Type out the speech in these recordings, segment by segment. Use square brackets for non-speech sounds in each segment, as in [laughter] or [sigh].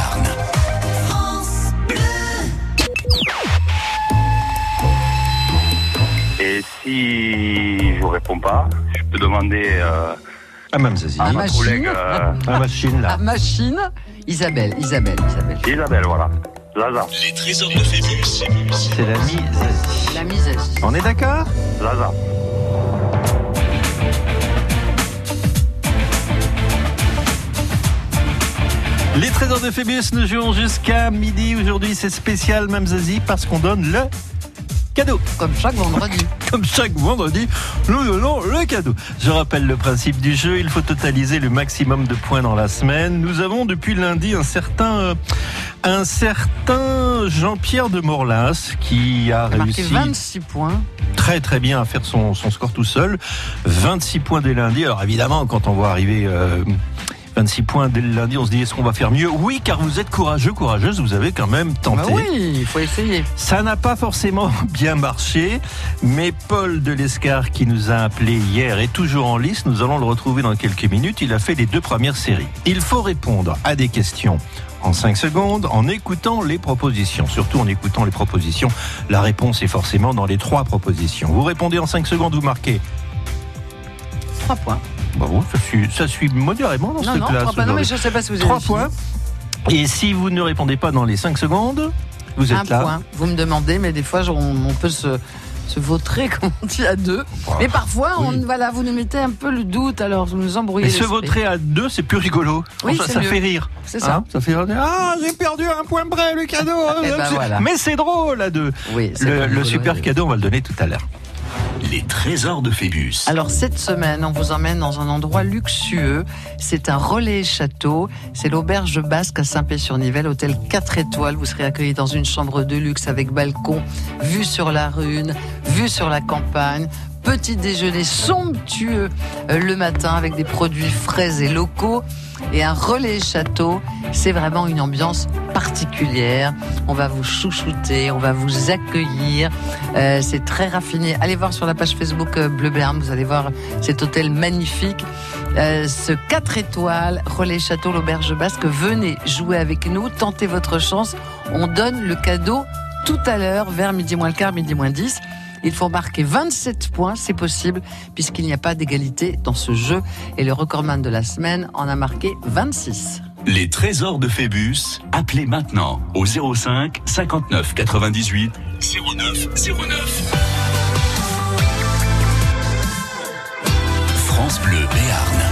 Béarn. Et si je réponds pas, je peux demander euh, Ah, Mme Zazie. à Ah, ma machine. collègue euh, La machine, La là. machine, Isabelle, Isabelle, Isabelle. Isabelle, voilà. Zaza, Les trésors de Phébus. C'est l'ami Zazie. La mise à On est d'accord? Zaza. Les trésors de Phébus, nous jouons jusqu'à midi. Aujourd'hui, c'est spécial, Mme Zazie, parce qu'on donne le cadeau. Comme chaque vendredi. [laughs] Comme chaque vendredi, nous donnons le cadeau. Je rappelle le principe du jeu. Il faut totaliser le maximum de points dans la semaine. Nous avons depuis lundi un certain, un certain Jean-Pierre de Morlas qui a a réussi 26 points. très très bien à faire son, son score tout seul. 26 points dès lundi. Alors évidemment, quand on voit arriver euh, 26 points dès le lundi, on se dit est-ce qu'on va faire mieux? Oui, car vous êtes courageux, courageuse, vous avez quand même tenté. Bah oui, il faut essayer. Ça n'a pas forcément [laughs] bien marché, mais Paul de Lescar qui nous a appelé hier est toujours en lice. Nous allons le retrouver dans quelques minutes. Il a fait les deux premières séries. Il faut répondre à des questions en 5 secondes en écoutant les propositions. Surtout en écoutant les propositions. La réponse est forcément dans les trois propositions. Vous répondez en 5 secondes, vous marquez. 3 points. Bravo, ça suit, ça suit modérément dans Non, cette non, classe. 3 points. Non, mais je sais pas si vous avez 3 fini. points. Et si vous ne répondez pas dans les 5 secondes, vous êtes Un là. point. Vous me demandez, mais des fois, on, on peut se, se vautrer, [laughs] comme on dit, à deux. Mais parfois, on, voilà, vous nous mettez un peu le doute, alors vous nous embrouillez. Mais se vautrer à deux, c'est plus rigolo. Oui, ça c'est ça mieux. fait rire. C'est ça. Hein ça fait rire. Ah, j'ai perdu un point près, le cadeau. hein, [laughs] Eh ben voilà. Mais c'est drôle à deux. Oui, Le, pas super cadeau, on va le donner tout à l'heure. Les trésors de Phébus. Alors cette semaine, on vous emmène dans un endroit luxueux. C'est un relais château. C'est l'auberge basque à Saint-Pé-sur-Nivelle, hôtel 4 étoiles. Vous serez accueillis dans une chambre de luxe avec balcon, vue sur la rune, vue sur la campagne. Petit déjeuner somptueux euh, le matin avec des produits frais et locaux. Et un relais château, c'est vraiment une ambiance particulière. On va vous chouchouter, on va vous accueillir. Euh, c'est très raffiné. Allez voir sur la page Facebook euh, Bleu Béarn, vous allez voir cet hôtel magnifique. Euh, ce 4 étoiles, Relais Château, l'Auberge Basque. Venez jouer avec nous, tentez votre chance. On donne le cadeau tout à l'heure, vers midi moins le quart, midi moins 10. Il faut marquer 27 points, c'est possible, puisqu'il n'y a pas d'égalité dans ce jeu. Et le recordman de la semaine en a marqué 26. Les trésors de Phébus. Appelez maintenant au 05 59 98 09 09. France Bleu Béarn.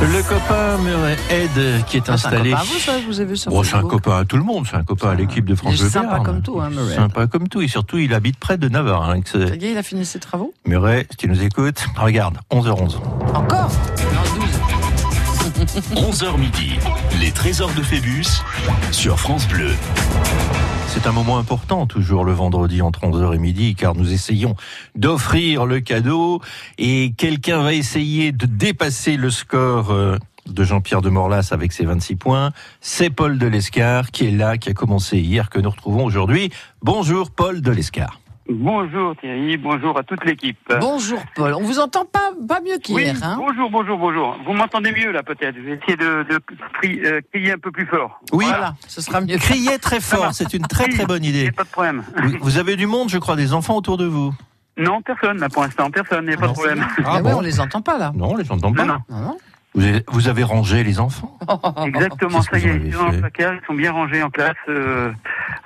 Le copain Murray Ed qui est Ah, c'est un installé. copain à vous, ça, vous avez vu sur Oh, c'est un copain à tout le monde, c'est un copain à l'équipe de France Bleu sympa comme tout, hein, Murray. Sympa comme tout, et surtout il habite près de Navarre. hein, il a fini ses travaux Murray, si tu nous écoutes, regarde, 11h11. Encore Non, 12. [laughs] 11h midi, les trésors de Phébus sur France Bleu. C'est un moment important, toujours le vendredi entre 11h et midi, car nous essayons d'offrir le cadeau et quelqu'un va essayer de dépasser le score euh, de Jean-Pierre de Morlas avec ses 26 points. C'est Paul Delescar qui est là, qui a commencé hier, que nous retrouvons aujourd'hui. Bonjour Paul Delescar. Bonjour Thierry, bonjour à toute l'équipe. Bonjour Paul, on vous entend pas, pas mieux Oui, qu'hier. hein bonjour, bonjour, bonjour. Vous m'entendez mieux là peut-être. Je vais essayer de, euh, crier un peu plus fort. Oui, Voilà, ce sera mieux. criez très fort, c'est une très très bonne Il n'y idée. a pas de problème. Vous- Vous avez du monde, je crois, des enfants autour de vous Non, personne là pour l'instant, personne, il n'y a pas de problème. Ah ouais, bon on les entend pas là. Non, les entends Non, pas. non, Non, non. Vous avez, vous avez rangé les enfants [laughs] exactement, ça y est, ils sont dans fait le placard, ils sont bien rangés en classe. euh,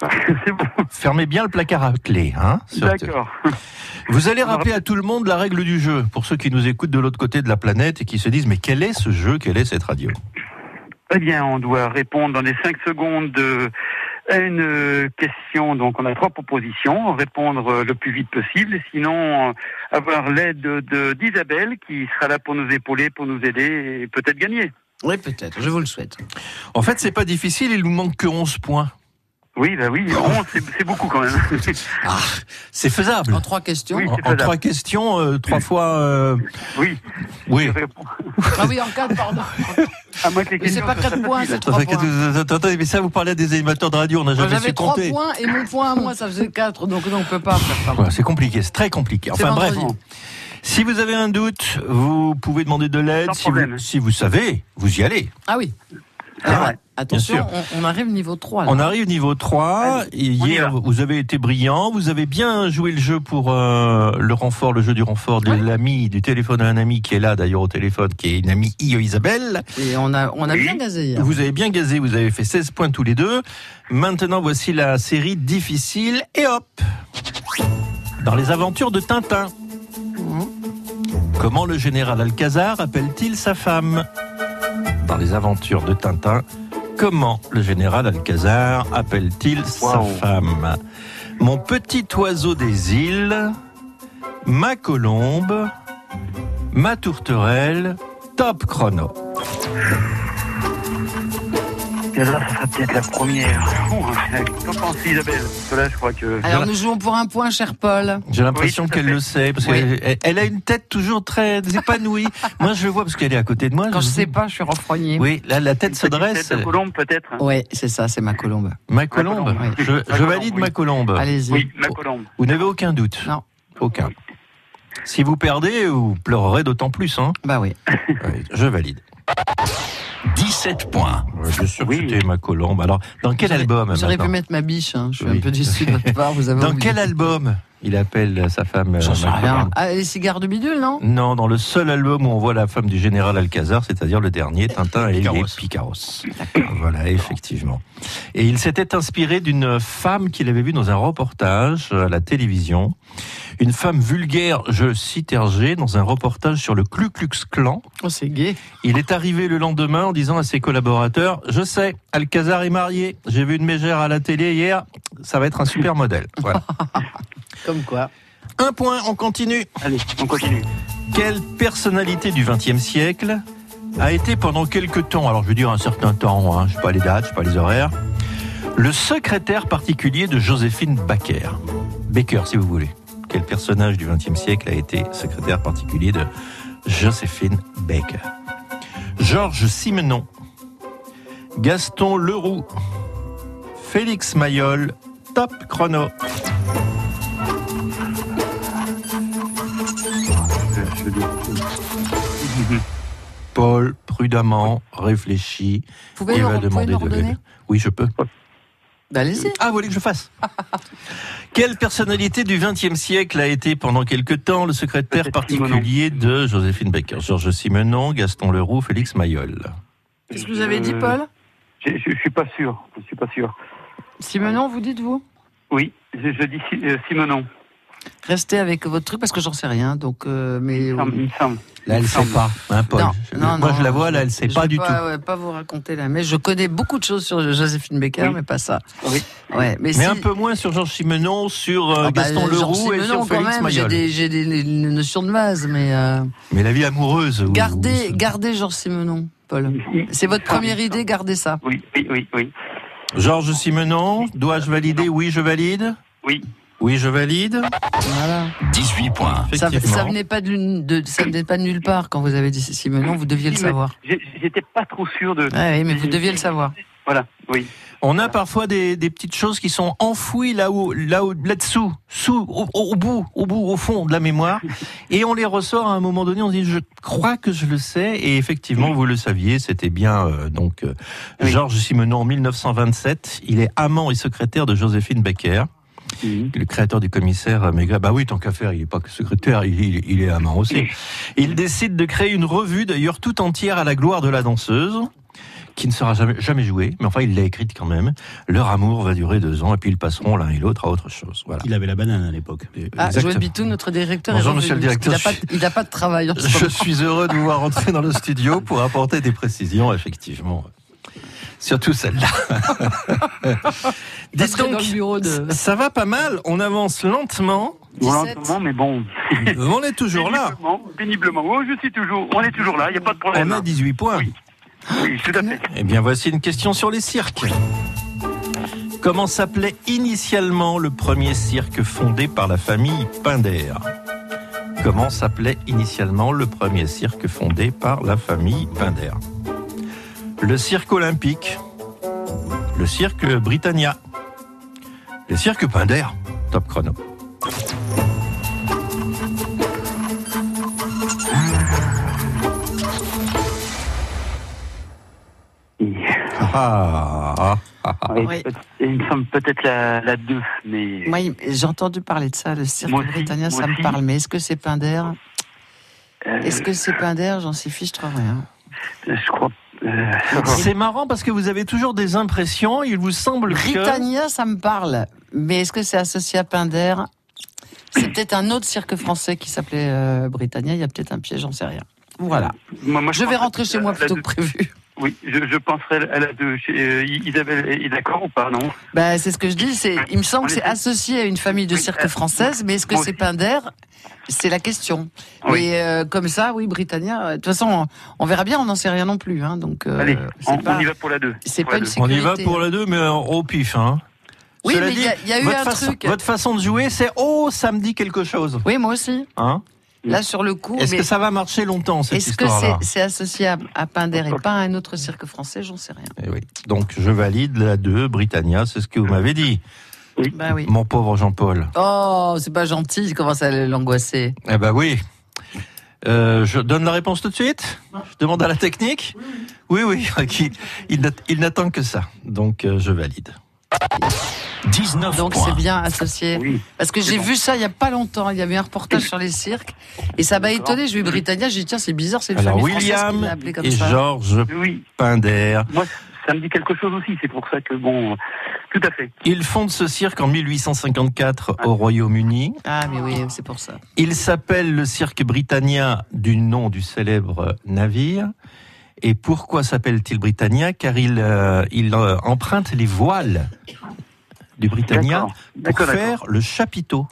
[laughs] C'est bon, Fermez bien le placard à clé, hein d'accord. [laughs] Vous allez rappeler à tout le monde la règle du jeu, pour ceux qui nous écoutent de l'autre côté de la planète et qui se disent mais quel est ce jeu, quelle est cette radio? Eh bien, on doit répondre dans les 5 secondes de- une euh, question. Donc, on a trois propositions. Répondre euh, le plus vite possible. Sinon, euh, avoir l'aide de- de- d'Isabelle qui sera là pour nous épauler, pour nous aider et peut-être gagner. Oui, peut-être, je vous le souhaite. En fait, c'est pas difficile, il nous manque que 11 points. Oui, bah oui, 11, c'est beaucoup quand même. [laughs] Ah, c'est faisable. En trois questions. Oui. En, trois questions, euh, trois fois. euh, oui, oui. Ah oui, en quatre, pardon. À moins que les Mais c'est pas soient quatre points, faciles. c'est trois Attendez, points. attendez, attendez, mais ça, vous parlez à des animateurs de radio, on n'a jamais J'avais su trois compter. points et mon point à moi, ça faisait quatre, donc non, on peut pas faire ça. C'est compliqué, c'est très compliqué. Enfin bref, si vous avez un doute, vous pouvez demander de l'aide. Si vous, si vous savez, vous y allez. Ah oui. Ah, ouais, attention, bien on, on arrive niveau 3. Là. On arrive niveau 3. Allez, Et on y hier, vous avez été brillant. Vous avez bien joué le jeu pour euh, le renfort, le jeu du renfort de l'ami, du téléphone à un ami qui est là d'ailleurs au téléphone, qui est une amie Io Isabelle. Et on a, on a bien gazé hier. Vous avez bien gazé, vous avez fait 16 points tous les deux. Maintenant, voici la série difficile. Et hop Dans les aventures de Tintin. Comment le général Alcazar appelle-t-il sa femme? Dans les aventures de Tintin, comment le général Alcazar appelle-t-il sa femme Mon petit oiseau des îles, ma colombe, ma tourterelle, top chrono. Et là, ça sera peut-être la première. Qu'en pense Isabelle? Je crois que. Alors nous jouons pour un point, cher Paul. J'ai l'impression Oui, qu'elle le sait, parce Oui. qu'elle elle- elle a une tête toujours très épanouie. [laughs] Moi, je le vois parce qu'elle est à côté de moi. Quand je me sais pas, je suis renfrognée. Oui, là, la tête se dresse. tête de colombe, peut-être? Ouais, c'est ça, c'est ma colombe. Ma colombe? colombe, oui. Je, Ma valide oui. ma colombe. Allez-y. Oui, la colombe. Vous n'avez aucun doute? Non. Aucun. Si vous perdez, vous pleurerez d'autant plus. Hein. Bah oui. [laughs] Je valide. 17 points. Ouais, bien sûr que Oui. c'était ma colombe. Alors, dans quel album auriez pu mettre ma biche. hein. Je suis Oui. un peu déçu de votre part. Vous avez Dans oublié. quel album il appelle sa femme J'en euh, sais rien. Ah, les cigares de bidule, non? Non, dans le seul album où on voit la femme du général Alcazar, c'est-à-dire le dernier, Tintin et les Picaros. Picaros. Voilà, effectivement. Et il s'était inspiré d'une femme qu'il avait vue dans un reportage à la télévision. Une femme vulgaire, je cite Hergé, dans un reportage sur le Ku Klux Klan. Oh, c'est gay. Il est arrivé le lendemain en disant à ses collaborateurs Je sais, Alcazar est marié. J'ai vu une mégère à la télé hier. Ça va être un super modèle. Voilà. [laughs] Comme quoi. un point, on continue. Allez, on continue. Quelle personnalité du XXe siècle a été pendant quelque temps, alors je veux dire un certain temps, hein, je ne sais pas les dates, je sais pas les horaires, le secrétaire particulier de Joséphine Baker Baker, si vous voulez. Quel personnage du XXe siècle a été secrétaire particulier de Joséphine Baker Georges Simenon, Gaston Leroux, Félix Mayol, top chrono. Paul, prudemment, réfléchit. Vous pouvez Il nous va demander de l'aide. Oui, je peux. Bah, Allez-y. Ah, vous voulez que je fasse [laughs] Quelle personnalité du XXe siècle a été pendant quelque temps le secrétaire particulier de Joséphine Baker? Georges Simenon, Gaston Leroux, Félix Mayol. Qu'est-ce que vous avez dit, Je- Paul? Je, je, je suis pas sûr. Je suis pas sûr. Simenon, vous dites-vous? Oui, je, je dis euh, Simonon. Restez avec votre truc parce que j'en sais rien. Donc, euh, mais Il me semble, il me semble. Là, elle sait pas, hein, Paul. Non, Je- non, Moi, non, je la vois, là, elle sait je pas du tout. Ouais, pas vous raconter là. Mais je connais beaucoup de choses sur Joséphine Baker, Oui. mais pas ça. Oui. Ouais, mais, Mais si- un peu moins sur Georges Simenon, sur euh, Ah bah, Gaston Leroux et Simenon, sur Félix J'ai Mayol. des, j'ai des, des notions de base, mais euh, Mais la vie amoureuse. ou- gardez, ou- gardez Georges Simenon, Paul. C'est votre semble, première idée, gardez ça. Oui, oui, oui, oui. Georges Simenon, dois-je valider? Oui, je valide? Oui. Oui, je valide. Voilà. 18 points. Ça, Effectivement. ça venait pas de, l'une- de, ça venait pas de nulle part quand vous avez dit Simenon, vous deviez le savoir. J'étais pas trop sûr de. Ah oui, mais vous deviez le savoir. Voilà, oui. On a parfois des, des petites choses qui sont enfouies là-haut, là-haut, là-dessous, sous, au, au bout, au bout, au fond de la mémoire, [laughs] et on les ressort à un moment donné. On se dit, je crois que je le sais, et effectivement, vous le saviez, c'était bien euh, donc euh, Oui. Georges Simenon en 1927. Il est amant et secrétaire de Joséphine Baker, le créateur du commissaire euh, Maigret. Bah oui, tant qu'à faire, il est pas que secrétaire, il, il- il est amant aussi. Il décide de créer une revue, d'ailleurs tout entière à la gloire de la danseuse qui ne sera jamais, jamais jouée, mais enfin il l'a écrite quand même. Leur amour va durer deux ans et puis ils passeront l'un et l'autre à autre chose. Voilà. Il avait la banane à l'époque. Ah, Exactement. Joël Bitou, notre directeur, Bonjour, monsieur le directeur. qu'il n'a pas, il n'a pas de travail en ce Je moment. suis heureux de vous voir rentrer dans le studio pour apporter des précisions, effectivement. Surtout celle-là. [laughs] Dites donc, le bureau de... ça va pas mal, on avance lentement, Bon, 17. lentement, mais bon. on est toujours là. Péniblement, péniblement. Oh, je suis toujours. On est toujours là, il n'y a pas de problème. On a 18 points. Oui. Oui, tout à fait. Eh bien, voici une question sur les cirques. Comment s'appelait initialement le premier cirque fondé par la famille Pinder Comment s'appelait initialement le premier cirque fondé par la famille Pinder Le cirque olympique, le cirque Britannia, le cirque Pinder, top chrono. [laughs] Ah, ah, ah. Oui, Oui. Il me semble peut-être la, la 2, mais. Moi, il- j'ai entendu parler de ça, le cirque aussi, britannia, ça me parle. Mais est-ce que c'est Pinder euh, Est-ce que c'est Pinder J'en sais fiche trop rien. Je crois. Euh, C'est marrant parce que vous avez toujours des impressions. Il vous semble que Britannia, ça me parle. Mais est-ce que c'est associé à Pinder? C'est peut-être un autre cirque français qui s'appelait euh, Britannia. Il y a peut-être un piège, j'en sais rien. Voilà. moi- moi, Je vais rentrer chez moi plutôt que prévu. Oui, je, je penserais à la 2. Euh, Isabelle est d'accord ou pas, non? Bah, c'est ce que je dis. C'est, il me semble que c'est associé à une famille de cirque française, mais est-ce que c'est Pinder C'est la question. Oui. Et euh, comme ça, oui, Britannia. De toute façon, on, on verra bien. On n'en sait rien non plus. Hein, donc, euh, Allez, on, pas- on y va pour la 2. c'est pas une deux. On y va sécurité, pour hein. la 2, mais au pif. Hein. Oui, Cela mais il y a- y eu votre un façon, truc. Votre façon de jouer, c'est oh, ça me dit quelque chose. Oui, moi aussi. Hein? Là, sur le coup. Est-ce mais que ça va marcher longtemps cette Est-ce que c'est, c'est associé à, à Pinder et pas à un autre cirque français J'en sais rien. Eh oui. Donc je valide la 2, Britannia, c'est ce que vous m'avez dit, Bah oui. mon pauvre Jean-Paul. Oh, c'est pas gentil. Il commence à l'angoisser. Eh ben oui. Euh, je donne la réponse tout de suite? Je demande à la technique? Oui, oui, [laughs] il, il n'at- il n'attend que ça. Donc euh, je valide. 19 Donc c'est bien associé. Oui. Parce que j'ai vu ça il y a pas longtemps. Il y avait un reportage sur les cirques et ça m'a étonné. Je vais Britannia, j'ai dit tiens c'est bizarre, c'est une Alors famille qui William appelé comme et ça. Georges Oui, Pinder, moi, ça me dit quelque chose aussi. C'est pour ça que, bon, tout à fait. ils fondent ce cirque en 1854 au Royaume-Uni. Ah mais oui, c'est pour ça. Il s'appelle le cirque Britannia du nom du célèbre navire. Et pourquoi s'appelle-t-il Britannia Car il, euh, il euh, emprunte les voiles du Britannia pour faire le chapiteau.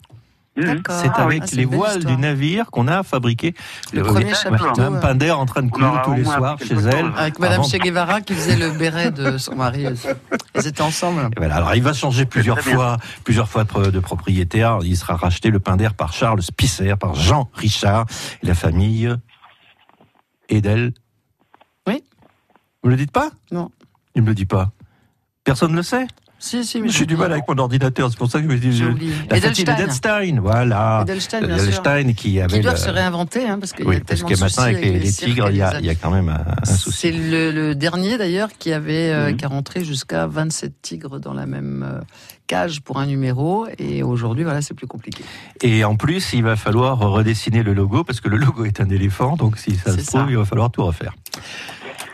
Mhm. D'accord. C'est Ah, avec ah, les voiles histoire. du navire qu'on a fabriqué Le Oui, premier oui. chapiteau, Madame euh, Pinder en train de aura tous les soirs chez elle. Avec Madame Che Guevara qui faisait le béret de son mari. Ils étaient ensemble. Et voilà, alors il va changer plusieurs fois, plusieurs fois de, de propriétaire. Il sera racheté le Pinder par Charles Spicer, par Jean Richard et la famille Edel. Vous le dites pas Non. Il me le dit pas. Personne ne le sait. Si si, mais J'ai du mal avec mon ordinateur, c'est pour ça que je me dis. Je-. La famille Edelstein. Edelstein, voilà. Edelstein, bien qui avait. Qui doivent le- se réinventer, hein, parce qu'il y Oui, a parce que maintenant avec les, tigres, il y, a, y a quand même un, un souci. C'est le, le dernier d'ailleurs qui avait euh, Mhm. qui a rentré jusqu'à 27 tigres dans la même euh, cage pour un numéro et aujourd'hui voilà c'est plus compliqué. Et en plus, il va falloir redessiner le logo parce que le logo est un éléphant, donc si ça se trouve, ça. il va falloir tout refaire.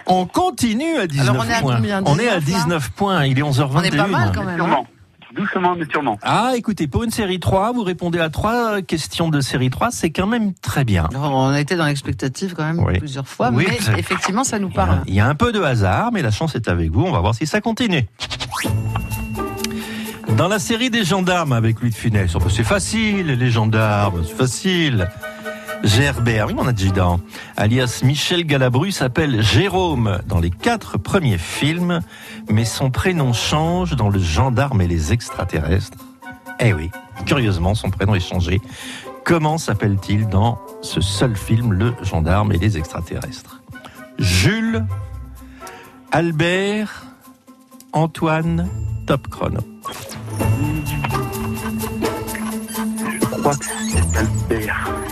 On continue à 19 Alors, on est à points. combien on est à 19, là 19 points, il est 11h21. On est pas mal quand même. hein. Sûrement. Doucement, mais sûrement. Ah, écoutez, pour une série 3, vous répondez à trois questions de série 3, c'est quand même très bien. Alors, on a été dans l'expectative quand même Oui. plusieurs fois, Oui, mais effectivement ça nous Il y, a, parle. il y a un peu de hasard, mais la chance est avec vous. On va voir si ça continue. Dans la série des gendarmes avec Louis de Funès, oh, c'est facile, les gendarmes, c'est facile. Gerbert, oui, mon adjudant, alias Michel Galabru, s'appelle Jérôme dans les quatre premiers films, mais son prénom change dans Le gendarme et les extraterrestres. Eh oui, curieusement, son prénom est changé. Comment s'appelle-t-il dans ce seul film, Le gendarme et les extraterrestres? Jules, Albert, Antoine, top chrono. Je crois que c'est Albert.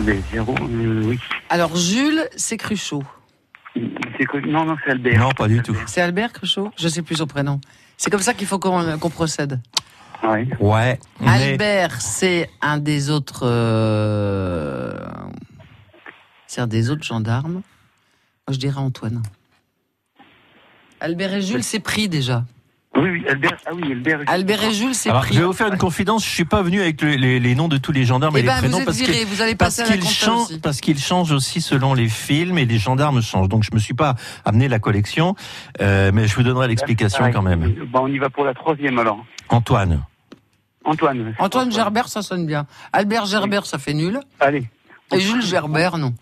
Attendez, zéro, euh, oui. Alors Jules c'est Cruchot. C'est Non, non, c'est Albert. Non, pas du tout. C'est Albert Cruchot? Je sais plus son prénom. C'est comme ça qu'il faut qu'on qu'on procède. Ouais. Ouais, mais Albert, c'est un des autres. euh, C'est un des autres gendarmes. Moi, je dirais Antoine. Albert et Jules, c'est pris déjà. Oui, oui, Albert. Ah oui, Albert. Albert et Jules, c'est alors, pris. je vais vous faire une confidence. Je suis pas venu avec le- les, les noms de tous les gendarmes et Eh les ben, prénoms vous êtes parce que viré, vous allez parce passer à la qu'ils changent, aussi. parce qu'ils changent aussi selon les films et les gendarmes changent. Donc je me suis pas amené la collection, euh, mais je vous donnerai l'explication quand même. Bon, on y va pour la troisième alors. Antoine. Antoine. Antoine Gerbert, ça sonne bien. Albert Gerbert, ça fait nul. Allez. Et Jules Gerbert, non.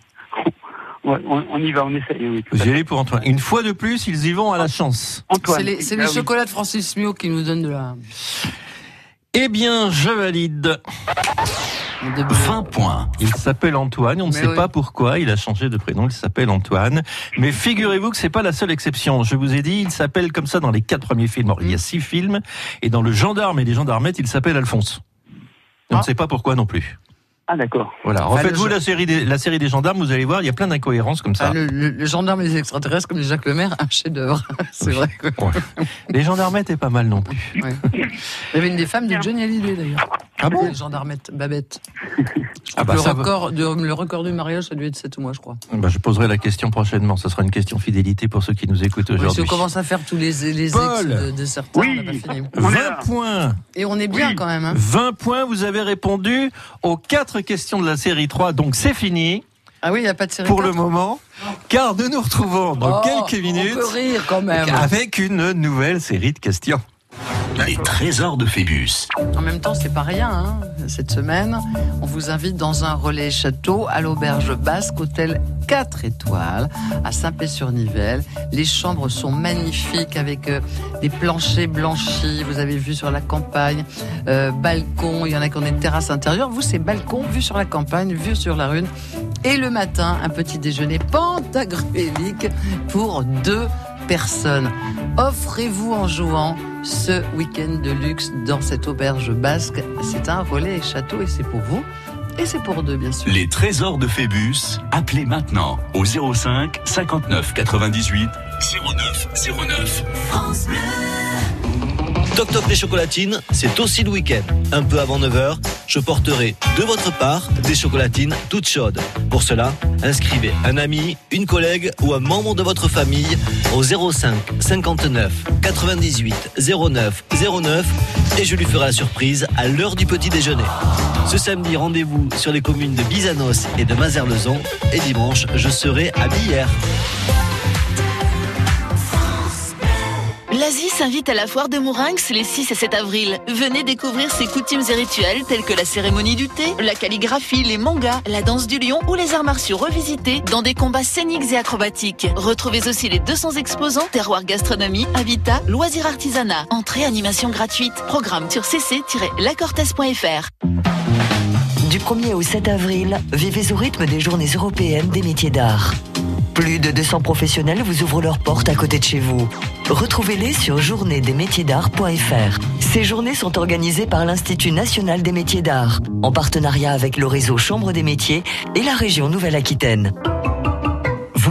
Ouais, on, on y va, on essaye. Oui, Vous y allez pour Antoine. Une fois de plus, ils y vont à la chance. Antoine. C'est les, c'est Ah les chocolats de Francis Mio qui nous donnent de la. Eh bien, je valide. de bleu. 20 points. Il s'appelle Antoine, on ne Mais sait oui. pas pourquoi, il a changé de prénom, il s'appelle Antoine. Mais figurez-vous que c'est pas la seule exception. Je vous ai dit, il s'appelle comme ça dans les quatre premiers films. Or, il y a six films, et dans Le Gendarme et les Gendarmettes, il s'appelle Alphonse. On ne Ah. sait pas pourquoi non plus. Ah, d'accord. Voilà. Enfin, Refaites-vous la série des, la série des gendarmes, vous allez voir, il y a plein d'incohérences comme ça. Ah, le, le- le gendarme et les extraterrestres, comme Jacques Lemaire, un chef-d'œuvre. [laughs] C'est Oui. vrai. que- Ouais. Les gendarmettes est pas mal non plus. ouais. Il y avait une des femmes de Johnny Hallyday d'ailleurs. Ah bon Le gendarmette, Babette. Ah bah le, ça va. record de, le record du mariage, ça a dû être 7 mois, je crois. Bah, je poserai la question prochainement. Ce sera une question fidélité pour ceux qui nous écoutent Oui, si aujourd'hui. on commence à faire tous les, les ex de, de certains, Oui. on n'a pas fini. On est 20 là. points. Et on est bien Oui. quand même. Hein. 20 points, vous avez répondu aux questions de la série 3, donc c'est fini. Ah oui, il n'y a pas de série pour le 4? moment, car nous nous retrouvons dans Oh, quelques minutes On peut rire quand même. avec une nouvelle série de questions. Les trésors de Phébus. En même temps, c'est pas rien. hein. Cette semaine, on vous invite dans un relais château à l'auberge basque, hôtel 4 étoiles à Saint-Pé-sur-Nivelle. Les chambres sont magnifiques avec euh, des planchers blanchis. Vous avez vu sur la campagne, euh, balcon. Il y en a qui ont des terrasses intérieures. Vous, c'est balcon, vue sur la campagne, vue sur la rune. Et le matin, un petit déjeuner pantagruélique pour deux personnes. Offrez-vous en jouant ce week-end de luxe dans cette auberge basque. C'est un relais château et c'est pour vous. Et c'est pour deux, bien sûr. Les trésors de Phébus. Appelez maintenant au 05 59 98 09 09. Toc Toc les chocolatines, c'est aussi le week-end. Un peu avant 9h, je porterai de votre part des chocolatines toutes chaudes. Pour cela, inscrivez un ami, une collègue ou un membre de votre famille au 05 59 98 09 09 et je lui ferai la surprise à l'heure du petit déjeuner. Ce samedi, rendez-vous sur les communes de Bizanos et de Mazerlezon et dimanche, je serai à Billère. L'Asie s'invite à la foire de Mourinx les 6 et 7 avril. Venez découvrir ses coutumes et rituels tels que la cérémonie du thé, la calligraphie, les mangas, la danse du lion ou les arts martiaux revisités dans des combats scéniques et acrobatiques. Retrouvez aussi les 200 exposants, terroir gastronomie, habitat, loisirs artisanat, entrée animation gratuite. Programme sur cc-lacortez.fr. Du 1er au 7 avril, vivez au rythme des journées européennes des métiers d'art. Plus de 200 professionnels vous ouvrent leurs portes à côté de chez vous. Retrouvez-les sur journéesdesmétiersdart.fr. Ces journées sont organisées par l'Institut national des métiers d'art, en partenariat avec le réseau Chambre des métiers et la région Nouvelle-Aquitaine.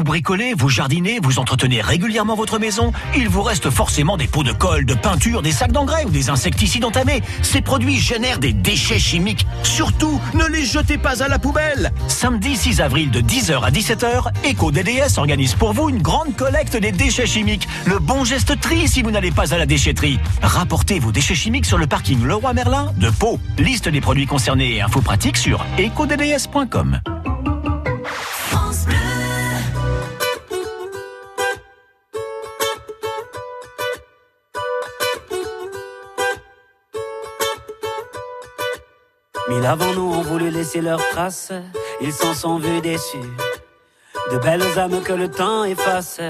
Bricolez, vous jardinez, vous entretenez régulièrement votre maison Il vous reste forcément des pots de colle, de peinture, des sacs d'engrais ou des insecticides entamés. Ces produits génèrent des déchets chimiques. Surtout, ne les jetez pas à la poubelle Samedi 6 avril de 10h à 17h, EcoDDS organise pour vous une grande collecte des déchets chimiques. Le bon geste tri si vous n'allez pas à la déchetterie. Rapportez vos déchets chimiques sur le parking Leroy Merlin de Pau. Liste des produits concernés et infos pratiques sur ecodds.com. Avant nous ont voulu laisser leurs traces, ils s'en sont vus déçus. De belles âmes que le temps efface,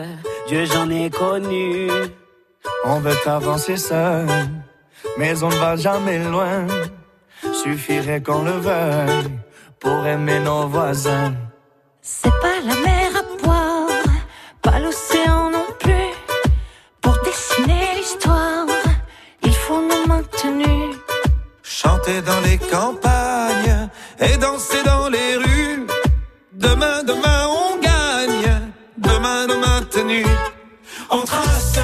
Dieu j'en ai connu. On veut avancer seul, mais on ne va jamais loin. Suffirait qu'on le veuille pour aimer nos voisins. C'est pas la mer à boire, pas l'océan non plus. Pour dessiner l'histoire, il faut nous maintenir. Chanter dans les campagnes et danser dans les rues. Demain, demain, on gagne. Demain, nos maintenus. On. Trace,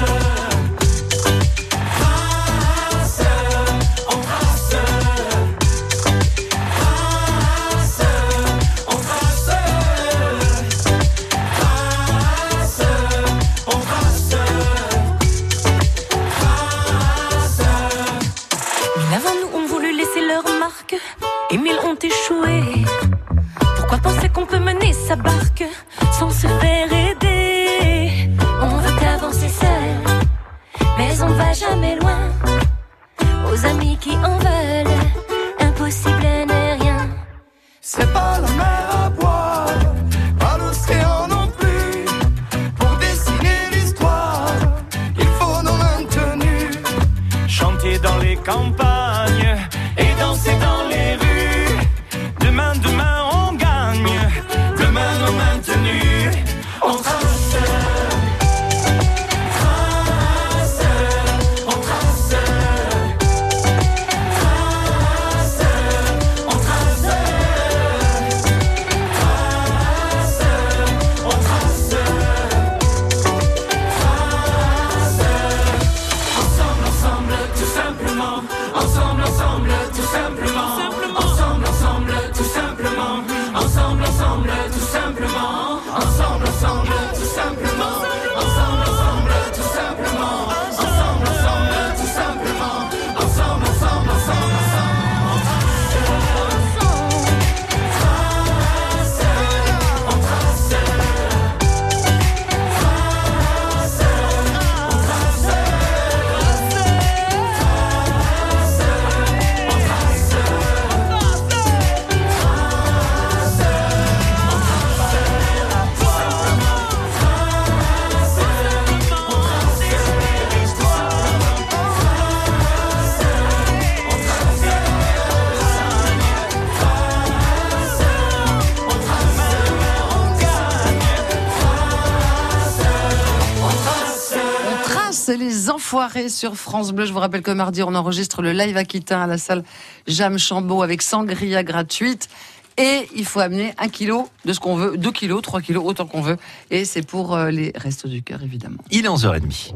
sur France Bleu. Je vous rappelle que mardi, on enregistre le live Aquitain à la salle Jam Chambaud avec sangria gratuite. Et il faut amener un kilo de ce qu'on veut, deux kilos, trois kilos, autant qu'on veut. Et c'est pour euh, les restos du cœur, évidemment. Il est 11h30.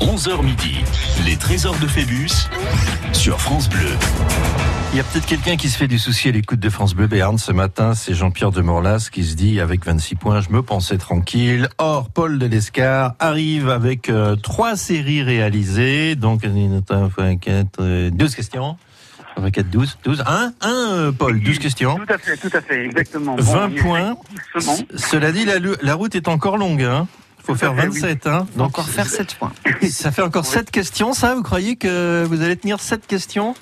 11h midi, les trésors de Phébus sur France Bleu. Il y a peut-être quelqu'un qui se fait du souci à l'écoute de France Bleu Béarn ce matin. C'est Jean-Pierre de Morlas qui se dit avec 26 points, je me pensais tranquille. Or, Paul de Lescar arrive avec euh, trois séries réalisées. Donc, 12 questions. 4, 12, 12, 1, 1, Paul, 12 questions. Tout à fait, tout à fait, exactement. Bon, 20 on y points. Cela dit, la, la route est encore longue. Hein. Faut faire à fait, oui. 27. Hein. Donc, encore faire 7 points. [laughs] Ça fait encore 7 questions, ça Vous croyez que vous allez tenir 7 questions?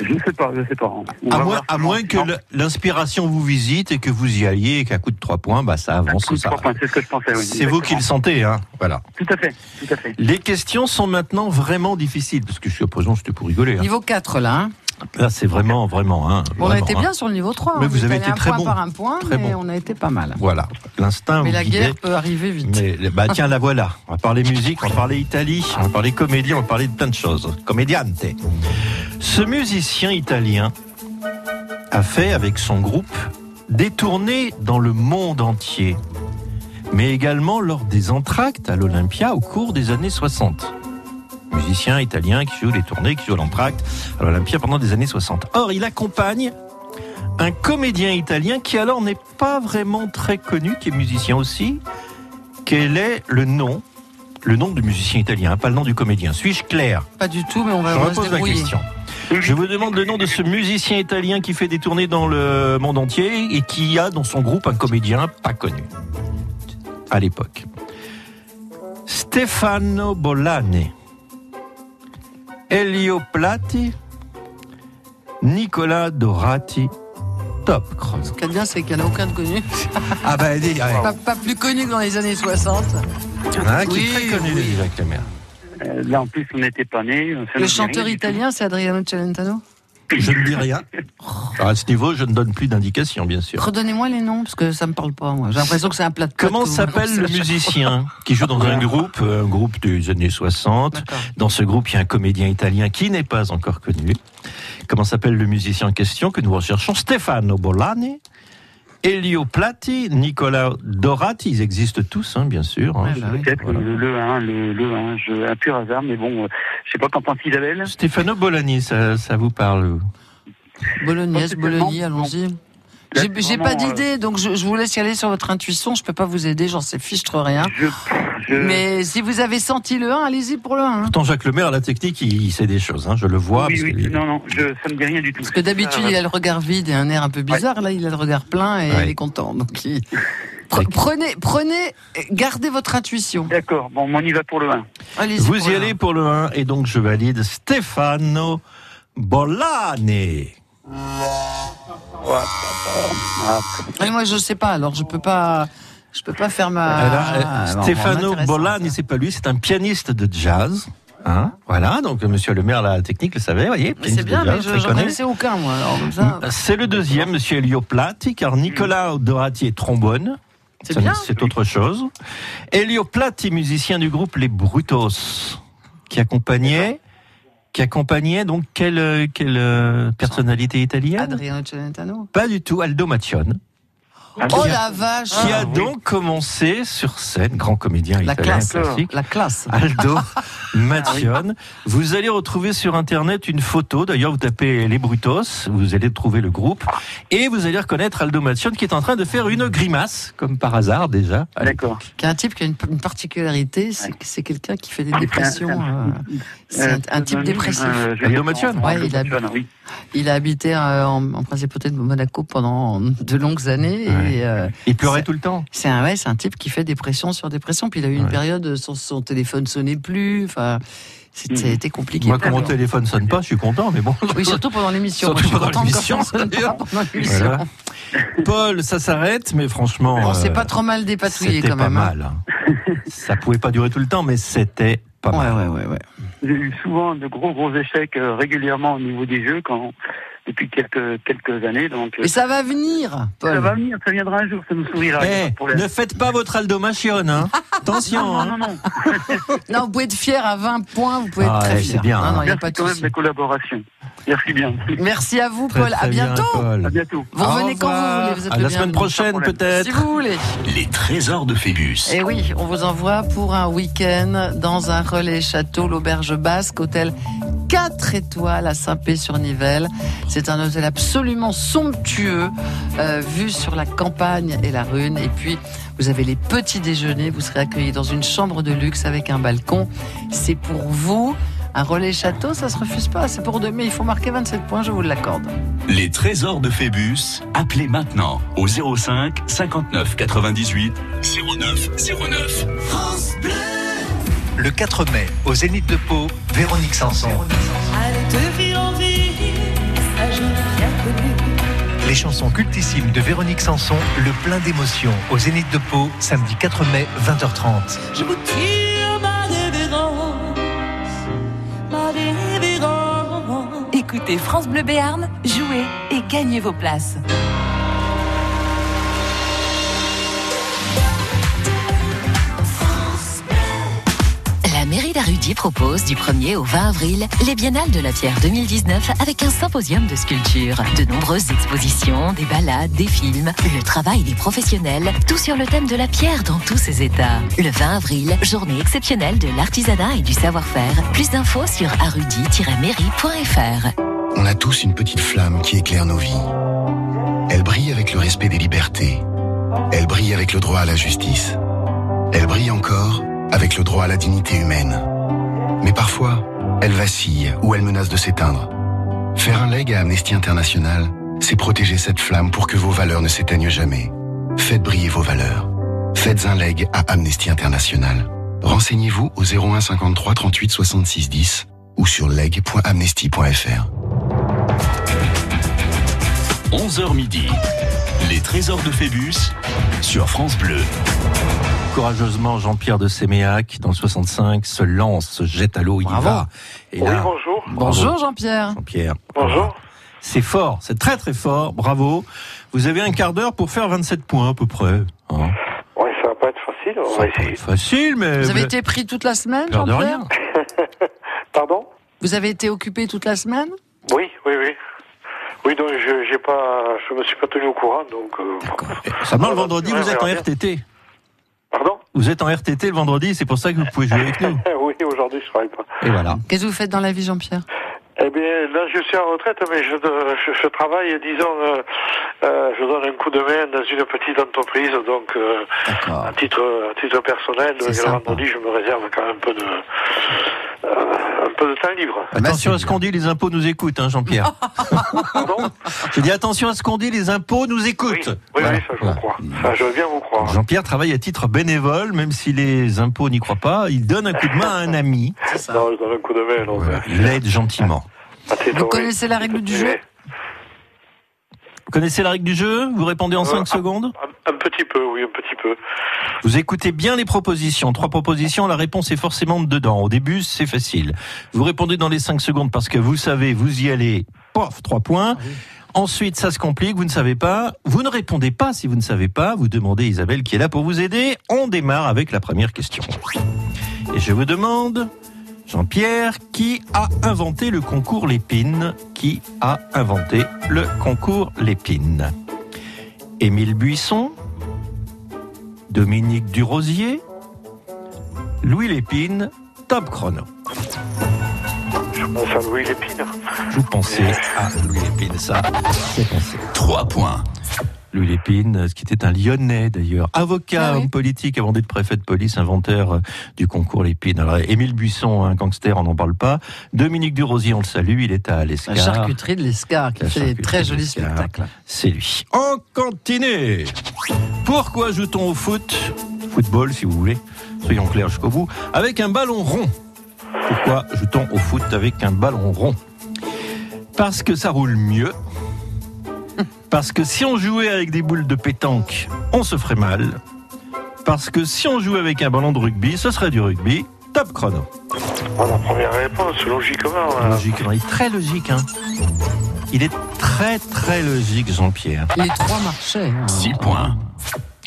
Je ne sais pas, je ne sais pas. On À moins, à que l'inspiration vous visite et que vous y alliez et qu'à coup de 3 points, bah, ça avance. C'est ce que je pensais, oui. C'est vous qui le sentez. Hein. Voilà. Tout à fait, tout à fait. Les questions sont maintenant vraiment difficiles, parce que jusqu'à présent, c'était pour rigoler. hein. Niveau 4, là. hein. Là, c'est vraiment, vraiment. Hein, on a été hein. bien sur le niveau 3. Mais hein. vous avez été un très bon. par un point, Très mais bon. on a été pas mal. Voilà. L'instinct Mais la guerre peut arriver vite. Mais bah tiens, la voilà. On va parler musique, on va parler Italie, on va parler comédie, on va parler de plein de choses. Comediante. Ce musicien italien a fait avec son groupe des tournées dans le monde entier, mais également lors des entractes à l'Olympia au cours des années 60. Musicien italien qui joue les tournées, qui joue l'entracte à l'Olympia pendant des années 60. Or, il accompagne un comédien italien qui alors n'est pas vraiment très connu, qui est musicien aussi. Quel est le nom Le nom du musicien italien, hein, pas le nom du comédien. Suis-je clair? Pas du tout, mais on va, Je repose la question. Je vous demande le nom de ce musicien italien qui fait des tournées dans le monde entier et qui a dans son groupe un comédien pas connu à l'époque. Stefano Bollani, Elio Platti, Nicolas Dorati, Top Cross. Ce qui est bien, c'est qu'il n'y en a aucun de connu. Ah bah, il y [laughs] Pas, pas plus connu que dans les années 60. en a un qui Oui, est très connu, oui. Jacques Lemaire. Euh, là, en plus, on n'était pas nés. Le chanteur italien, c'est Adriano Celentano? Je ne dis rien. [laughs] À ce niveau, je ne donne plus d'indications, bien sûr. Redonnez-moi les noms, parce que ça me parle pas, moi. J'ai l'impression que c'est un plat de Comment s'appelle le musicien qui joue dans un groupe, un groupe des années 60 D'accord. Dans ce groupe, il y a un comédien italien qui n'est pas encore connu. Comment s'appelle le musicien en question que nous recherchons? Stefano Bollani, Elio Platti, Nicolas Dorati. Ils existent tous, hein, bien sûr. hein. Ouais, bah. Peut-être Voilà. le, le 1, le, le 1, je, un pur hasard, mais bon, euh, je sais pas qu'en pense Isabelle? Stefano Bollani, ça, ça vous parle Bolognaise, Bologna, allons-y. J'ai pas vraiment, euh, d'idée, donc je, je vous laisse y aller sur votre intuition. Je peux pas vous aider, j'en sais fichtre rien. Je, je, Mais si vous avez senti le 1, allez-y pour le 1. hein. Pourtant, Jacques Lemaire, à la technique, il, il sait des choses. hein, je le vois. oui, parce oui, que- non, non, je, ça me dit rien du tout. Parce que d'habitude, il a le regard vide et un air un peu bizarre. Là, il a le regard plein et Ouais. il est content. Donc, il- [laughs] prenez, prenez, gardez votre intuition. D'accord, bon, on y va pour le 1. Allez-y Vous y le allez 1. pour le 1 et donc je valide Stefano Bollani. Et moi, je sais pas, alors je peux pas, je peux pas faire ma. Alors, euh, Ah, bon, Stefano Bollani, ça. c'est pas lui, c'est un pianiste de jazz. Hein voilà, donc euh, monsieur le maire, la technique, le savait, voyez. Mais c'est bien, mais je connu. connaissais aucun, moi. Ça. C'est le deuxième, monsieur Elio Platti, car Nicolas Dorati est trombone. C'est bien. C'est autre chose. Elio Platti, musicien du groupe Les Brutos, qui accompagnait, qui accompagnait donc quelle, quelle euh, personnalité italienne? Adriano Celentano. Pas du tout, Aldo Macione. Oh la vache qui a Ah, oui. donc commencé sur scène, grand comédien La italien classe, classique. la classe. Aldo [laughs] Macione. Vous allez retrouver sur internet une photo. D'ailleurs, vous tapez les Brutos, vous allez trouver le groupe et vous allez reconnaître Aldo Macione qui est en train de faire une grimace, comme par hasard déjà. D'accord. Qui est un type qui a une, une particularité, c'est que c'est quelqu'un qui fait des dépressions. euh, c'est un, un type Euh, dépressif. euh, Aldo Macione Ouais, il a- Macione, oui. Il a habité euh, en, en principauté de Monaco pendant de longues années. Ouais. Et, euh, Il pleurait tout le temps. c'est un, ouais, c'est un type qui fait dépression sur dépression. Puis il a eu une période, son, son téléphone sonnait plus. Enfin, Mhm. été compliqué. Moi, quand mon téléphone sonne pas, je suis content, mais bon. Oui, surtout pendant l'émission. Surtout Moi, je suis pendant l'émission, pas d'ailleurs. Voilà. Paul, ça s'arrête, mais franchement. On s'est euh, pas trop mal dépatouillé C'était quand pas même. hein. mal. hein. ça pouvait pas durer tout le temps, mais c'était pas Ouais, mal. ouais, ouais, ouais. J'ai eu souvent de gros, gros échecs euh, régulièrement au niveau des jeux quand, depuis quelques quelques années. Donc euh, Et ça va venir, Paul. ça va venir, ça viendra un jour, ça nous sourira. y Eh, ne faites pas votre aldomation, hein. [laughs] Attention, Non, hein. non, non, [laughs] non. Non, vous pouvez être fier à 20 points, vous pouvez Ah être très ouais, fier. c'est bien, Non, non, il n'y a Merci pas de quand même la collaboration. Merci bien. Merci à vous, Paul. très à bien, bientôt. Paul. À bientôt. Vous revenez quand vous voulez. Vous êtes À le la semaine prochaine, peut-être. Si vous voulez. Les trésors de Phébus. Et oui, on vous envoie pour un week-end dans un relais château, l'auberge basque, hôtel 4 étoiles à Saint-Pé-sur-Nivelle. C'est un hôtel absolument somptueux, euh, vu sur la campagne et la rune. Et puis, vous avez les petits déjeuners. Vous serez accueillis dans une chambre de luxe avec un balcon. C'est pour vous. Un relais château, ça se refuse pas. C'est pour demain. Il faut marquer 27 points, je vous l'accorde. Les trésors de Phébus. Appelez maintenant au 05 59 98 09 09. Le 4 mai, au Zénith de Pau, Véronique Sanson. Les chansons cultissimes de Véronique Sanson, le plein d'émotions au Zénith de Pau, samedi 4 mai, 20h30. Je vous tire ma révérence, ma révérence. Écoutez France Bleu Béarn, jouez et gagnez vos places. Mairie d'Arudi propose du 1er au 20 avril les Biennales de la Pierre 2019 avec un symposium de sculpture, de nombreuses expositions, des balades, des films, le travail des professionnels, tout sur le thème de la pierre dans tous ses états. Le 20 avril, journée exceptionnelle de l'artisanat et du savoir-faire. Plus d'infos sur arudi-mairie.fr. On a tous une petite flamme qui éclaire nos vies. Elle brille avec le respect des libertés. Elle brille avec le droit à la justice. Elle brille encore avec le droit à la dignité humaine. Mais parfois, elle vacille ou elle menace de s'éteindre. Faire un leg à Amnesty International, c'est protéger cette flamme pour que vos valeurs ne s'éteignent jamais. Faites briller vos valeurs. Faites un leg à Amnesty International. Renseignez-vous au 01 53 38 66 10 ou sur leg.amnesty.fr. 11h midi. Les trésors de Phébus sur France Bleu. Courageusement, Jean-Pierre de Séméac, dans le 65, se lance, se jette à l'eau, il y va. Et Oui, là, bonjour. Bonjour Jean-Pierre. Jean-Pierre. Bonjour. C'est fort, c'est très très fort, bravo. Vous avez un quart d'heure pour faire 27 points à peu près. hein. Oui, ça va pas être facile, on Ça va pas être facile, mais... Vous avez été pris toute la semaine, Jean-Pierre. [laughs] Pardon? Vous avez été occupé toute la semaine? Oui, oui, oui. Oui, donc je j'ai pas, je me suis pas tenu au courant, donc. euh, Seulement le Ouais, vendredi, vous êtes en RTT. Pardon Vous êtes en RTT le vendredi, c'est pour ça que vous pouvez jouer avec nous. [laughs] Oui, aujourd'hui je travaille pas. Et voilà. Qu'est-ce que vous faites dans la vie, Jean-Pierre? Eh bien, là, je suis en retraite, mais je, je, je travaille, disons, euh, euh, je donne un coup de main dans une petite entreprise, donc euh, à titre à titre personnel, le vendredi, je me réserve quand même un peu de un peu de temps libre. Attention à ce qu'on dit, les impôts nous écoutent, hein, Jean-Pierre. [laughs] Je dis attention à ce qu'on dit, les impôts nous écoutent. Oui, Voilà. oui, ça je vous crois. Ça, je veux bien vous croire. Jean-Pierre travaille à titre bénévole, même si les impôts n'y croient pas. Il donne un coup de main à un ami. Non, je donne un coup de main. Il l'aide gentiment. Vous connaissez la règle du jeu Vous connaissez la règle du jeu Vous répondez en Euh, 5 secondes Un petit peu, oui, un petit peu. Vous écoutez bien les propositions. Trois propositions, la réponse est forcément dedans. Au début, c'est facile. Vous répondez dans les 5 secondes parce que vous savez, vous y allez, pof, 3 points. Ensuite, ça se complique, vous ne savez pas. Vous ne répondez pas si vous ne savez pas. Vous demandez Isabelle qui est là pour vous aider. On démarre avec la première question. Et je vous demande, Jean-Pierre, qui a inventé le concours Lépine Qui a inventé le concours Lépine Émile Buisson Dominique Durosier Louis Lépine Top chrono. Je pense à Louis Lépine. Vous pensez à Louis Lépine, ça, c'est pensé. 3 points. Louis Lépine, ce qui était un Lyonnais d'ailleurs, avocat, Ah oui. homme politique avant d'être préfet de police, inventeur euh, du concours Lépine. Alors, Émile Buisson, un gangster, on n'en parle pas. Dominique Durosier, on le salue, il est à La l'Escar. charcuterie de l'Escar qui La fait des très jolis l'Escar. spectacles. C'est lui. On continue. Pourquoi joue-t-on au foot Football, si vous voulez? Soyons clairs jusqu'au bout. Avec un ballon rond. Pourquoi joue-t-on au foot avec un ballon rond? Parce que ça roule mieux. Parce que si on jouait avec des boules de pétanque, on se ferait mal. Parce que si on jouait avec un ballon de rugby, ce serait du rugby. Top chrono. La première réponse, logiquement. hein. Logique, il est très logique. Hein. Il est très très logique, Jean-Pierre. Les trois marchaient. hein. 6 points.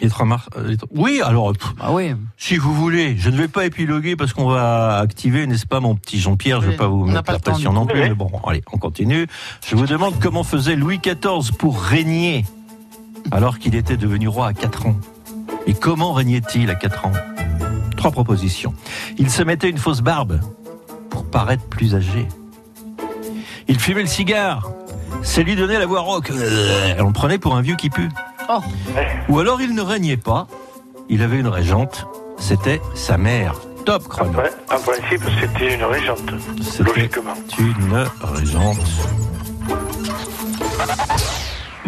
Les trois mar- euh, les Oui, alors, pff, Ah oui. si vous voulez, je ne vais pas épiloguer parce qu'on va activer, n'est-ce pas, mon petit Jean-Pierre Je ne vais pas vous mettre pas la pression non plus, mais bon, allez, on continue. Je vous demande comment faisait Louis XIV pour régner alors qu'il était devenu roi à 4 ans. Et comment régnait-il à 4 ans? Trois propositions. Il se mettait une fausse barbe pour paraître plus âgé. Il fumait le cigare. Ça lui donnait la voix rauque. Euh, On le prenait pour un vieux qui pue. Oh. Ou alors il ne régnait pas. Il avait une régente. C'était sa mère. Top chrono. En principe, c'était une régente, C'était logiquement. une régente.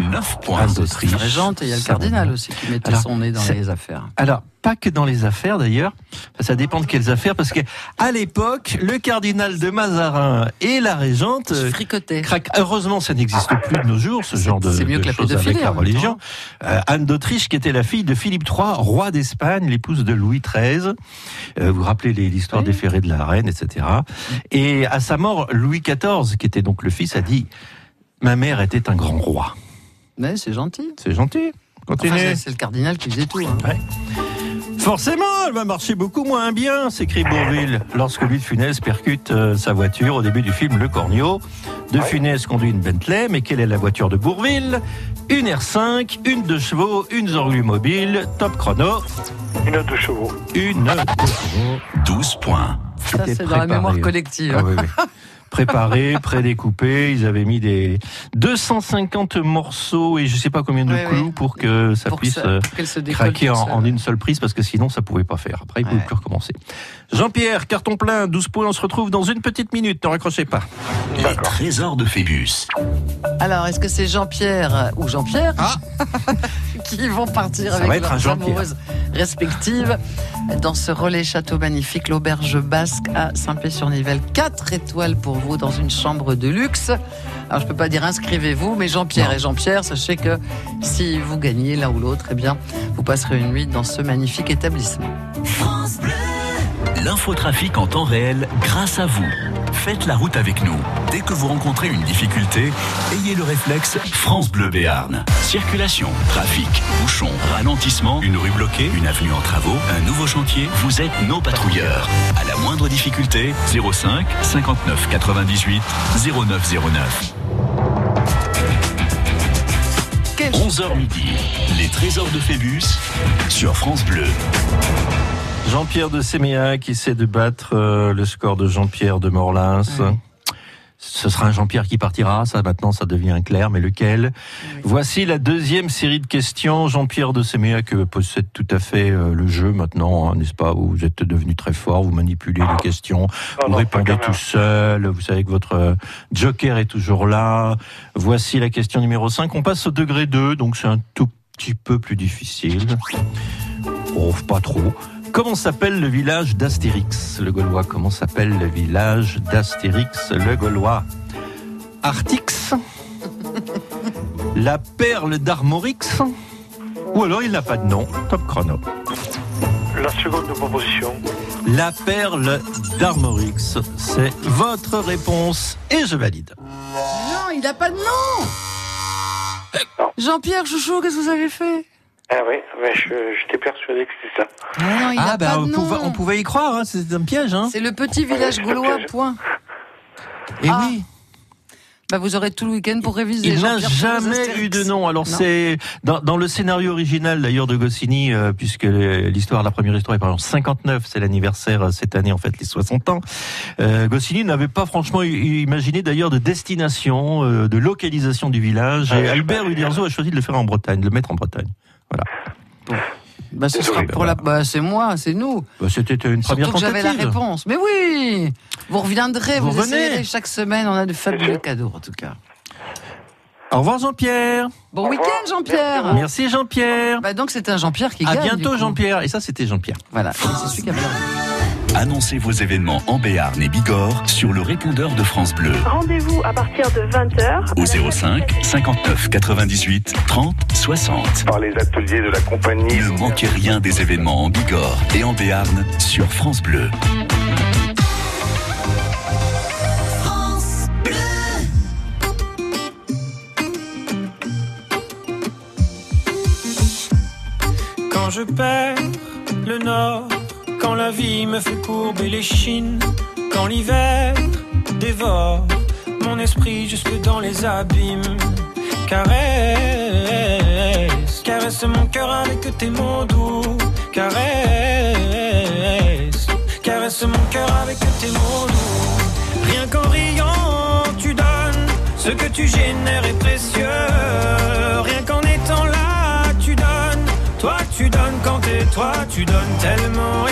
9 points. D'Autriche. Régente et il y a le cardinal aussi qui mettait Alors, son nez dans les affaires. Alors, pas que dans les affaires d'ailleurs. Ça dépend de quelles affaires, parce que à l'époque, le cardinal de Mazarin et la régente euh, Fricotait. craquent. Heureusement, ça n'existe plus de nos jours, ce genre de, c'est mieux de que la choses avec la religion. Euh, Anne d'Autriche, qui était la fille de Philippe III, roi d'Espagne, l'épouse de Louis XIII. Euh, vous vous rappelez l'histoire des ferrets de la reine, etc. Et à sa mort, Louis XIV, qui était donc le fils, a dit Ma mère était un grand roi. Mais c'est gentil. C'est gentil. Enfin, Continuez. c'est- c'est le cardinal qui faisait tout. hein. Forcément, elle va marcher beaucoup moins bien, s'écrit Bourville, lorsque Louis de Funès percute euh, sa voiture au début du film Le Cornio. De Funès conduit une Bentley, mais quelle est la voiture de Bourville? Une R5, une de chevaux, une Zorlu mobile, top chrono, Une de chevaux. une de chevaux. 12 points. Ça, c'est dans la mémoire collective. Ah oui, oui. [laughs] Préparé, [laughs] prédécoupé, ils avaient mis des 250 morceaux et je sais pas combien de Oui, clous pour que ça Pour que puisse ça- euh, craquer en, une seule prise parce que sinon ça pouvait pas faire. Après, il pouvait Ouais. plus recommencer. Jean-Pierre, carton plein, 12 points, on se retrouve dans une petite minute, ne raccrochez pas. Les trésors de Phébus. Alors, est-ce que c'est Jean-Pierre ou Jean-Pierre [laughs] qui vont partir Ça avec leurs amoureuses respectives dans ce relais château magnifique, l'auberge basque à Saint-Pé-sur-Nivelle. 4 étoiles pour vous dans une chambre de luxe. Alors, je peux pas dire inscrivez-vous, mais Jean-Pierre et Jean-Pierre, sachez que si vous gagnez l'un ou l'autre, eh bien, vous passerez une nuit dans ce magnifique établissement. L'infotrafic en temps réel grâce à vous. Faites la route avec nous. Dès que vous rencontrez une difficulté, ayez le réflexe France Bleu Béarn. Circulation, trafic, bouchon, ralentissement, une rue bloquée, une avenue en travaux, un nouveau chantier, vous êtes nos patrouilleurs. À la moindre difficulté, 05 59 98 0909. 11h midi, les trésors de Phébus sur France Bleu. Jean-Pierre de Séméa qui essaie de battre euh, le score de Jean-Pierre de Morlins. Ce sera un Jean-Pierre qui partira, ça maintenant ça devient clair, mais lequel Voici la deuxième série de questions. Jean-Pierre de Séméa que possède tout à fait euh, le jeu maintenant, hein, n'est-ce pas? Vous êtes devenu très fort, vous manipulez les questions, Oh vous non, répondez tout seul, vous savez que votre euh, joker est toujours là. Voici la question numéro 5. On passe au degré 2, donc c'est un tout petit peu plus difficile. Oh, pas trop. Comment s'appelle le village d'Astérix, le Gaulois Comment s'appelle le village d'Astérix, le Gaulois Artix [laughs] La perle d'Armorix Ou alors il n'a pas de nom Top chrono. La seconde proposition. La perle d'Armorix, c'est votre réponse et je valide. Non, il n'a pas de nom Jean-Pierre Chouchou, qu'est-ce que vous avez fait? Ah oui, mais je- j'étais persuadé que c'était ça. Ah non, il n'a bah, pas on, de pouvait, on pouvait y croire, hein, c'est un piège. Hein. C'est le petit village gaulois, point. Et Ah. oui, Bah, vous aurez tout le week-end pour réviser. il n'a jamais eu de nom. Alors Non. c'est dans, dans le scénario original d'ailleurs de Goscinny, euh, puisque l'histoire, la première histoire est par exemple 59, c'est l'anniversaire euh, cette année en fait les 60 ans. Euh, Goscinny n'avait pas franchement imaginé d'ailleurs de destination, euh, de localisation du village. Ah, et Albert. Uderzo a choisi de le faire en Bretagne, de le mettre en Bretagne. Voilà. Bah, ce Désolé. sera pour la. Bah, c'est moi, c'est nous. Bah, C'était une première Surtout que j'avais la réponse. Mais oui Vous reviendrez, vous, Vous essayerez chaque semaine. On a de fabuleux cadeaux, en tout cas. Au revoir Jean-Pierre. Bon week-end. Jean-Pierre Merci Jean-Pierre. bah, Donc, c'est un Jean-Pierre qui À gagne. du bientôt. Jean-Pierre. Et ça c'était Jean-Pierre. Voilà, c'est celui qui a perdu. Annoncez vos événements en Béarn et Bigorre sur le répondeur de France Bleu. Rendez-vous à partir de 20h au 05 59 98 30 60. Par les ateliers de la compagnie. Ne manquez rien des événements en Bigorre et en Béarn sur France Bleu. Quand je perds le nord quand la vie me fait courber les chines, quand l'hiver dévore mon esprit jusque dans les abîmes. Caresse, caresse mon cœur avec tes mots doux. Caresse, caresse mon cœur avec tes mots doux. Rien qu'en riant, tu donnes ce que tu génères est précieux. Rien qu'en étant là, tu donnes. Toi, tu donnes quand t'es toi, tu donnes tellement.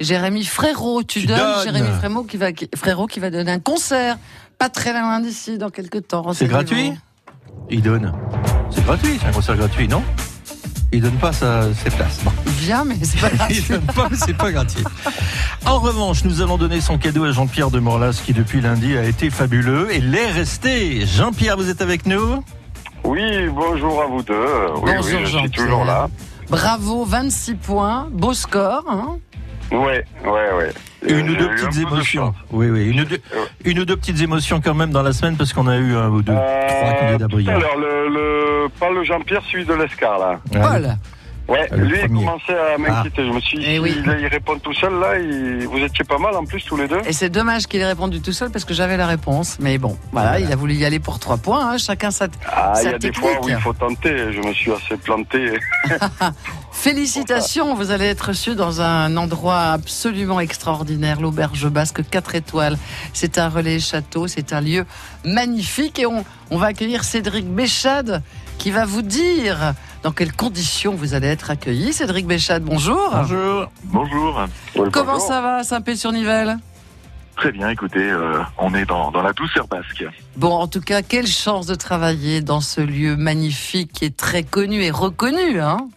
Jérémy Frérot, tu, Tu donnes. donnes. Jérémy Frérot qui, va, qui- Frérot qui va donner un concert, pas très loin d'ici, dans quelques temps. C'est gratuit? Il donne. C'est gratuit, c'est un concert gratuit, non? Il donne pas sa- ses places. Bon. Il vient, mais c'est pas [laughs] gratuit. Il donne pas, mais c'est pas gratuit. En revanche, nous allons donner son cadeau à Jean-Pierre de Morlas qui depuis lundi a été fabuleux et l'est resté. Jean-Pierre, vous êtes avec nous? Oui, bonjour à vous deux. Oui, Bonjour, oui, je suis Jean-Pierre. toujours là. Bravo, 26 points, beau score. hein. Ouais, ouais, ouais. Une ou deux petites de émotions. Oui, oui. Une ou, deux, une ou deux petites émotions quand même dans la semaine parce qu'on a eu un ou deux, trois candidats brillants. Alors, le, le, pas le Jean-Pierre, celui de l'Escar, là. Paul. Ouais, Ah, le lui, il commençait à m'inquiéter. Je me suis dit, Eh oui. il répond tout seul, là, il- vous étiez pas mal en plus, tous les deux. Et c'est dommage qu'il ait répondu tout seul parce que j'avais la réponse. Mais bon, voilà, il a voulu y aller pour trois points. hein, chacun sa, Ah, il sa y a des technique. fois où il faut tenter. Je me suis assez planté. [laughs] Félicitations, vous allez être reçu dans un endroit absolument extraordinaire, l'auberge basque 4 étoiles. C'est un relais château, c'est un lieu magnifique et on, on va accueillir Cédric Béchade qui va vous dire dans quelles conditions vous allez être accueilli. Cédric Béchade, bonjour. Bonjour. Bonjour. Comment ça va, Saint-Pé-sur-Nivelle Très bien, écoutez, euh, on est dans, dans la douceur basque. Bon, en tout cas, quelle chance de travailler dans ce lieu magnifique qui est très connu et reconnu. Hein?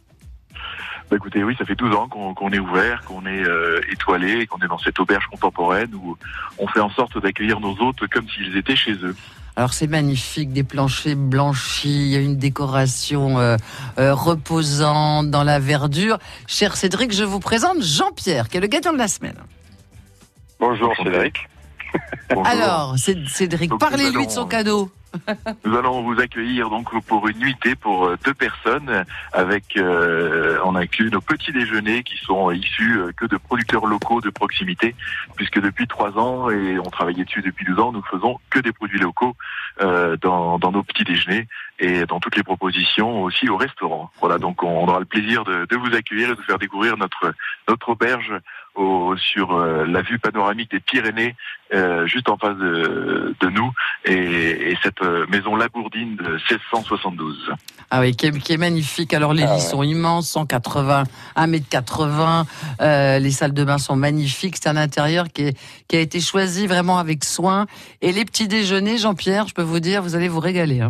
Bah, écoutez, oui, ça fait 12 ans qu'on est ouvert, qu'on est euh, étoilé, qu'on est dans cette auberge contemporaine où on fait en sorte d'accueillir nos hôtes comme s'ils étaient chez eux. Alors c'est magnifique, des planchers blanchis, il y a une décoration euh, euh, reposante dans la verdure. Cher Cédric, je vous présente Jean-Pierre, qui est le gagnant de la semaine. Bonjour, Cédric. [laughs] Alors, Cé- Cédric, parlez-lui de son cadeau. [laughs] Nous allons vous accueillir donc pour une nuitée pour euh, deux personnes avec euh, on inclut nos petits déjeuners qui sont issus euh, que de producteurs locaux de proximité puisque depuis trois ans et on travaillait dessus depuis 12 ans nous faisons que des produits locaux euh, dans, dans nos petits déjeuners et dans toutes les propositions aussi au restaurant. Voilà donc on aura le plaisir de, de vous accueillir et de vous faire découvrir notre notre auberge au, sur euh, la vue panoramique des Pyrénées, euh, juste en face de, de nous, et, et cette euh, maison labourdine de 1672. Ah oui, qui est, qui est magnifique. Alors les Ah lits ouais. sont immenses, 180, 1m80. Euh, les salles de bain sont magnifiques. C'est un intérieur qui, est, qui a été choisi vraiment avec soin. Et les petits déjeuners, Jean-Pierre, je peux vous dire, vous allez vous régaler. Hein.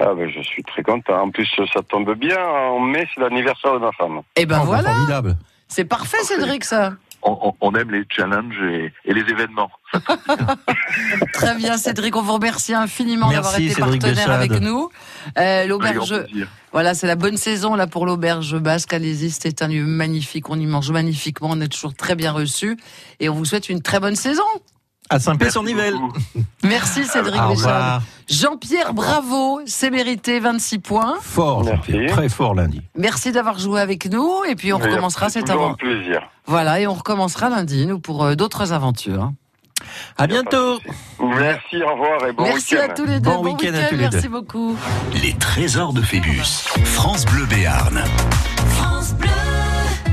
Ah ben, je suis très content. En plus, ça tombe bien. En mai, c'est l'anniversaire de ma femme. Eh ben Oh, voilà, Formidable. C'est parfait, Cédric, ça. On, aime les challenges et, et les événements. [laughs] Très bien, Cédric, on vous remercie infiniment d'avoir été Cédric partenaire avec nous. Euh, L'auberge, voilà, c'est la bonne saison là pour l'auberge basque. Allez-y, c'est un lieu magnifique. On y mange magnifiquement. On est toujours très bien reçus et on vous souhaite une très bonne saison. À Saint-Pé-sur-Nivelle. Merci Cédric revoir. Jean-Pierre, bravo, c'est mérité, 26 points. Fort, Jean-Pierre. Très fort lundi. Merci d'avoir joué avec nous et puis on recommencera cette aventure. plaisir. Voilà, et on recommencera lundi, nous, pour euh, d'autres aventures. À bientôt. Merci, au revoir et bon Merci week-end. à tous les deux. Bon week-end à tous les deux. Merci beaucoup. Les trésors de Phébus. France Bleu Béarn.